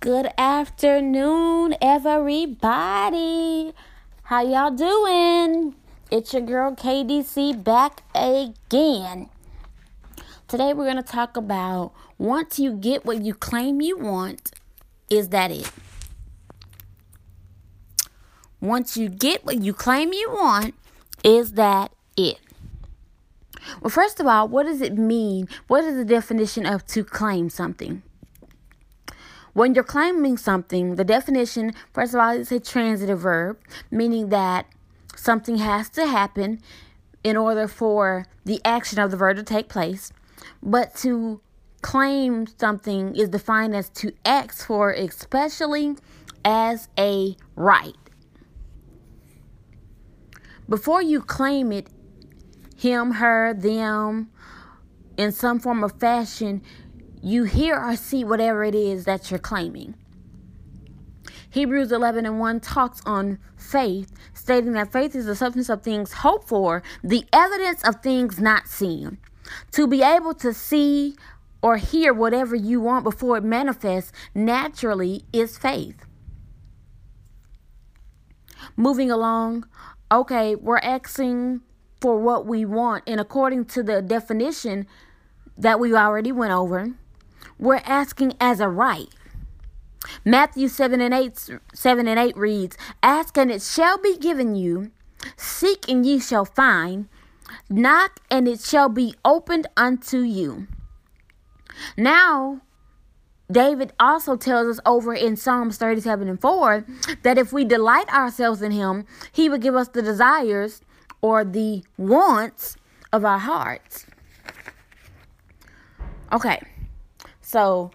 Good afternoon, everybody. How y'all doing? It's your girl KDC back again. Today we're going to talk about once you get what you claim you want, is that it? Once you get what you claim you want, is that it? Well, first of all, what does it mean? What is the definition of to claim something? When you're claiming something, the definition, first of all, is a transitive verb, meaning that something has to happen in order for the action of the verb to take place. But to claim something is defined as to ask for, especially as a right. Before you claim it, him, her, them, in some form of fashion, you hear or see whatever it is that you're claiming. Hebrews 11 and 1 talks on faith, stating that faith is the substance of things hoped for, the evidence of things not seen. To be able to see or hear whatever you want before it manifests naturally is faith. Moving along, okay, we're asking for what we want, and according to the definition that we already went over, we're asking as a right. Matthew 7 and 8 7 and 8 reads, Ask and it shall be given you, seek and ye shall find, knock and it shall be opened unto you. Now David also tells us over in Psalms 37 and 4 that if we delight ourselves in him, he would give us the desires or the wants of our hearts. Okay. So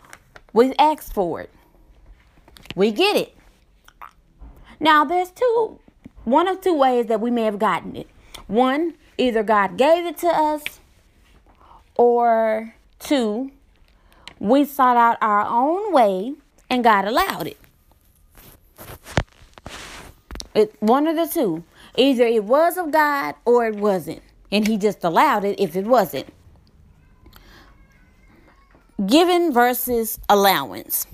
we asked for it. We get it. Now there's two one of two ways that we may have gotten it. One, either God gave it to us, or two, we sought out our own way and God allowed it. It one of the two. Either it was of God or it wasn't. And he just allowed it if it wasn't. Given versus allowance.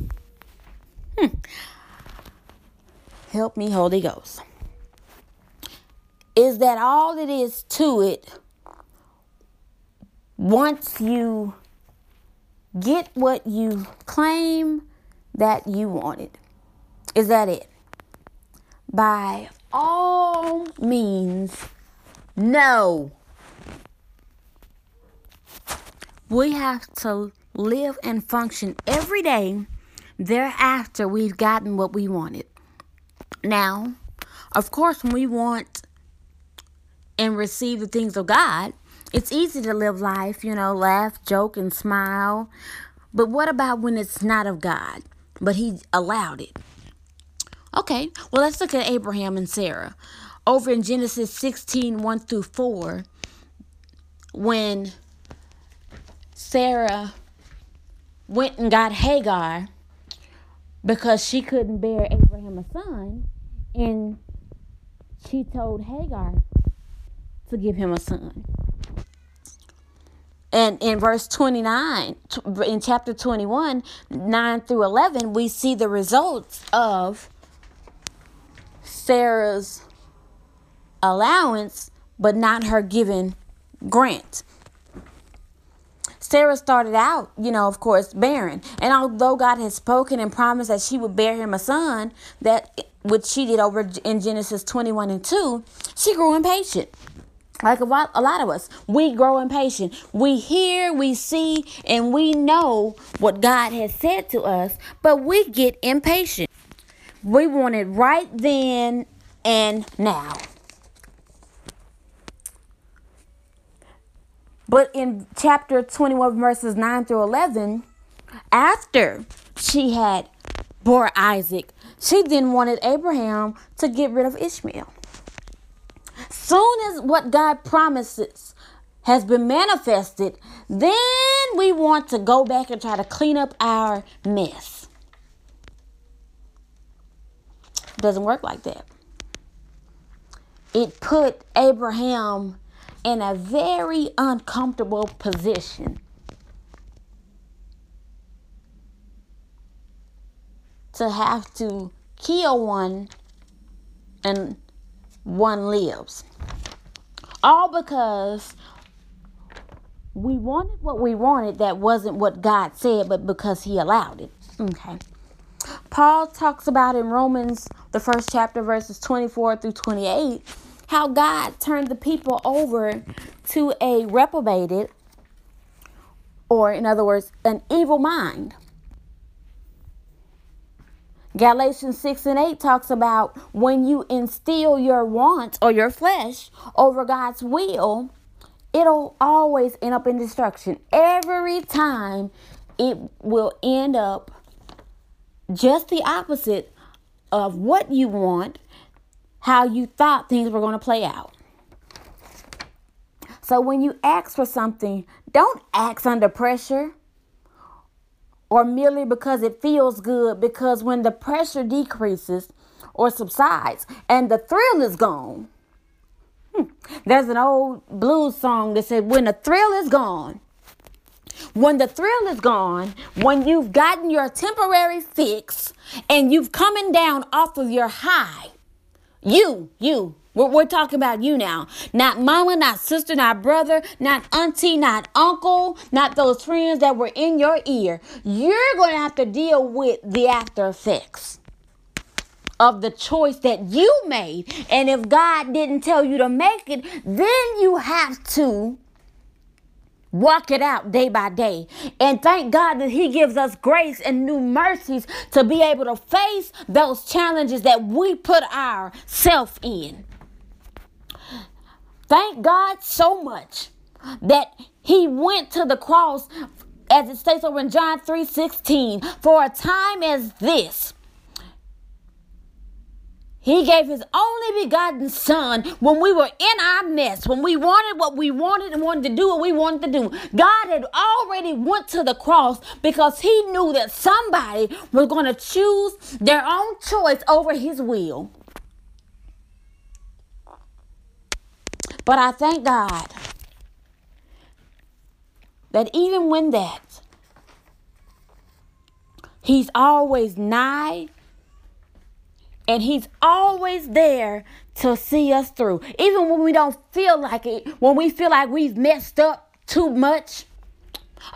Hmm. Help me, Holy Ghost. Is that all it is to it once you get what you claim that you wanted? Is that it? By all means, no. We have to live and function every day thereafter we've gotten what we wanted. Now, of course, when we want and receive the things of God, it's easy to live life, you know, laugh, joke, and smile. But what about when it's not of God, but He allowed it? Okay, well, let's look at Abraham and Sarah. Over in Genesis 16 1 through 4, when Sarah went and got Hagar because she couldn't bear Abraham a son, and she told Hagar to give him a son. And in verse 29, in chapter 21, 9 through 11, we see the results of Sarah's allowance, but not her given grant. Sarah started out, you know, of course, barren. And although God had spoken and promised that she would bear him a son, that which she did over in Genesis 21 and 2, she grew impatient. Like a lot, a lot of us, we grow impatient. We hear, we see, and we know what God has said to us, but we get impatient. We want it right then and now. But in chapter 21, verses 9 through 11, after she had bore Isaac, she then wanted Abraham to get rid of Ishmael. Soon as what God promises has been manifested, then we want to go back and try to clean up our mess. Doesn't work like that. It put Abraham in a very uncomfortable position. To have to kill one and one lives. All because we wanted what we wanted that wasn't what God said, but because He allowed it. Okay. Paul talks about in Romans, the first chapter, verses 24 through 28 how God turned the people over to a reprobated, or in other words, an evil mind. Galatians 6 and 8 talks about when you instill your wants or your flesh over God's will, it'll always end up in destruction. Every time it will end up just the opposite of what you want how you thought things were going to play out. So when you ask for something, don't ask under pressure or merely because it feels good, because when the pressure decreases or subsides and the thrill is gone, hmm, there's an old blues song that said, When the thrill is gone, when the thrill is gone, when you've gotten your temporary fix and you've coming down off of your high, you, you. We're, we're talking about you now. Not mama, not sister, not brother, not auntie, not uncle, not those friends that were in your ear. You're going to have to deal with the after effects of the choice that you made. And if God didn't tell you to make it, then you have to Walk it out day by day. And thank God that He gives us grace and new mercies to be able to face those challenges that we put ourselves in. Thank God so much that He went to the cross, as it states over in John 3 16, for a time as this he gave his only begotten son when we were in our mess, when we wanted what we wanted and wanted to do what we wanted to do. God had already went to the cross because he knew that somebody was going to choose their own choice over his will. But I thank God that even when that, he's always nigh and He's always there to see us through. Even when we don't feel like it, when we feel like we've messed up too much.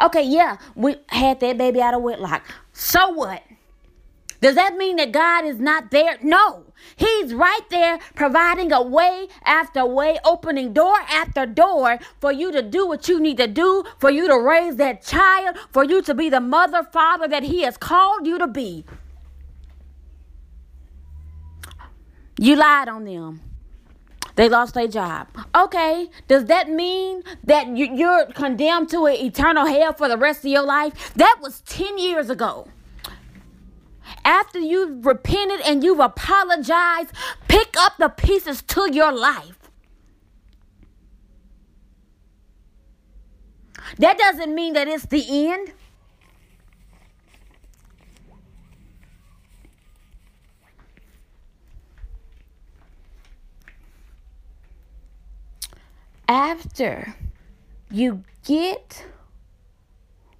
Okay, yeah, we had that baby out of wedlock. So what? Does that mean that God is not there? No. He's right there providing a way after way, opening door after door for you to do what you need to do, for you to raise that child, for you to be the mother, father that He has called you to be. You lied on them. They lost their job. Okay, does that mean that you're condemned to an eternal hell for the rest of your life? That was 10 years ago. After you've repented and you've apologized, pick up the pieces to your life. That doesn't mean that it's the end. After you get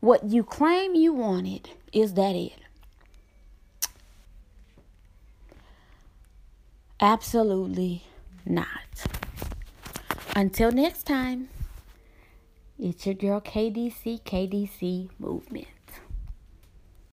what you claim you wanted, is that it? Absolutely not. Until next time, It's your girl KDC, KDC Movement.